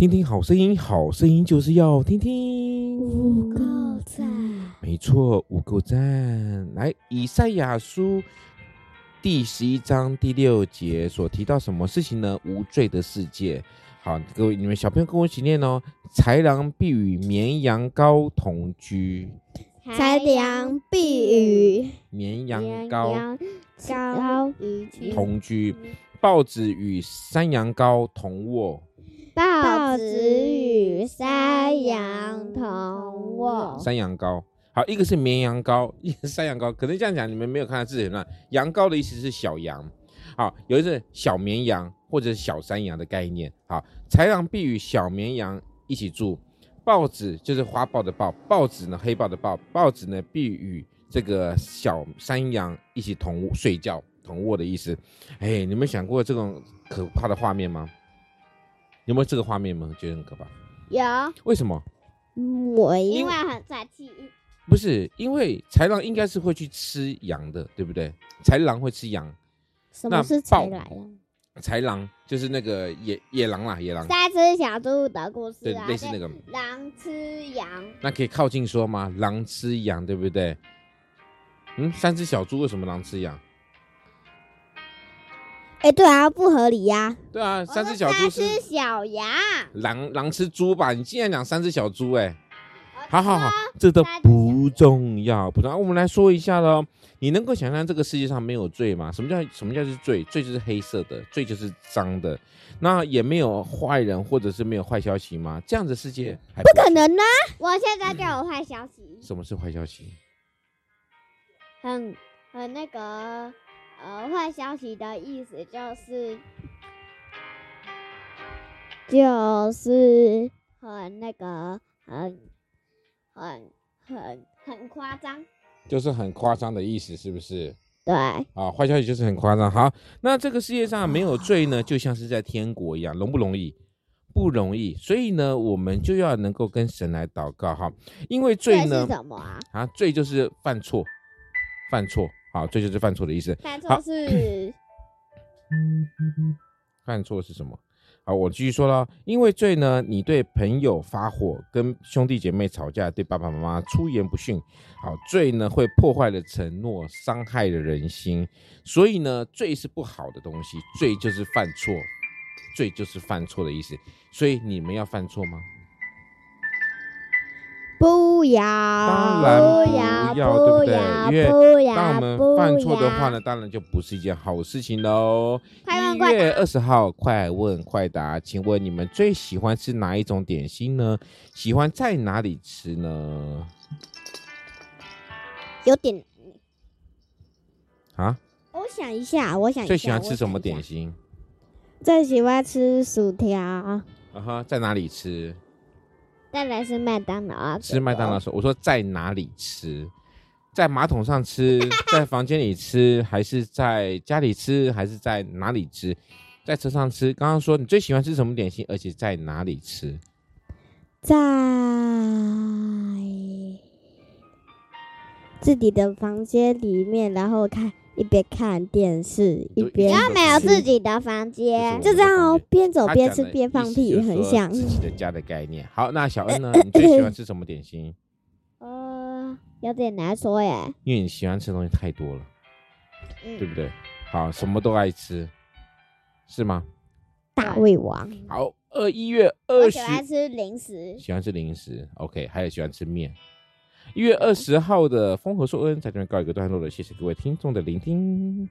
听听好声音，好声音就是要听听。五够赞，没错，五够赞。来，以赛亚书第十一章第六节所提到什么事情呢？无罪的世界。好，各位你们小朋友跟我一起念哦。豺狼必与绵羊羔同居，豺狼必与绵羊羔羔同居，豹子与山羊羔同卧，豹子与山羊同卧。山羊羔，好，一个是绵羊羔，一个是山羊羔。可能这样讲，你们没有看到字很乱。羊羔的意思是小羊，好，有一个小绵羊。或者是小山羊的概念，好，豺狼必与小绵羊一起住，豹子就是花豹的豹，豹子呢，黑豹的豹，豹子呢必与这个小山羊一起同睡觉同卧的意思。哎，你们想过这种可怕的画面吗？有没有这个画面吗？觉得很可怕？有。为什么？我因为很帅气。不是，因为豺狼应该是会去吃羊的，对不对？豺狼会吃羊。什么是豺狼？豺狼就是那个野野狼啦，野狼。三只小猪的故事啊，对，类似那个。狼吃羊。那可以靠近说吗？狼吃羊，对不对？嗯，三只小猪为什么狼吃羊？哎、欸，对啊，不合理呀、啊。对啊，三只小猪吃小羊。狼狼吃猪吧？你竟然讲三只小猪、欸？哎，好好好，这都不重要，不重要。我们来说一下喽。你能够想象这个世界上没有罪吗？什么叫什么叫是罪？罪就是黑色的，罪就是脏的。那也没有坏人，或者是没有坏消息吗？这样的世界还不，不可能呢、啊！我现在就有坏消息。什么是坏消息？很很那个呃，坏消息的意思就是就是很那个很很很很夸张。就是很夸张的意思，是不是？对。啊，坏消息就是很夸张。好，那这个世界上没有罪呢，就像是在天国一样，容不容易？不容易。所以呢，我们就要能够跟神来祷告哈，因为罪呢，罪是什么啊？啊，罪就是犯错，犯错。好，罪就是犯错的意思。犯错是，犯错是什么？好，我继续说了，因为罪呢，你对朋友发火，跟兄弟姐妹吵架，对爸爸妈妈出言不逊，好，罪呢会破坏了承诺，伤害了人心，所以呢，罪是不好的东西，罪就是犯错，罪就是犯错的意思，所以你们要犯错吗？不要，当然不要，对不对？因为当我们犯错的话呢，当然就不是一件好事情喽。一月二十号，快问快答，请问你们最喜欢吃哪一种点心呢？喜欢在哪里吃呢？有点啊？我想一下，我想，最喜欢吃什么点心？最喜欢吃薯条。啊哈，在哪里吃？再来是麦当劳啊！吃麦当劳时候，我说在哪里吃？在马桶上吃，在房间里吃，还是在家里吃，还是在哪里吃？在车上吃。刚刚说你最喜欢吃什么点心，而且在哪里吃？在自己的房间里面，然后看。一边看电视一边，然后没有自己的房间，就这样哦，边走边吃边放屁，很像自己的 家的概念。好，那小恩呢？你最喜欢吃什么点心？呃，有点难说耶，因为你喜欢吃的东西太多了，嗯、对不对？好，什么都爱吃，是吗？大胃王。好，二一月二十，喜欢吃零食，喜欢吃零食。OK，还有喜欢吃面。一月二十号的风和硕恩在这边告一个段落了，谢谢各位听众的聆听。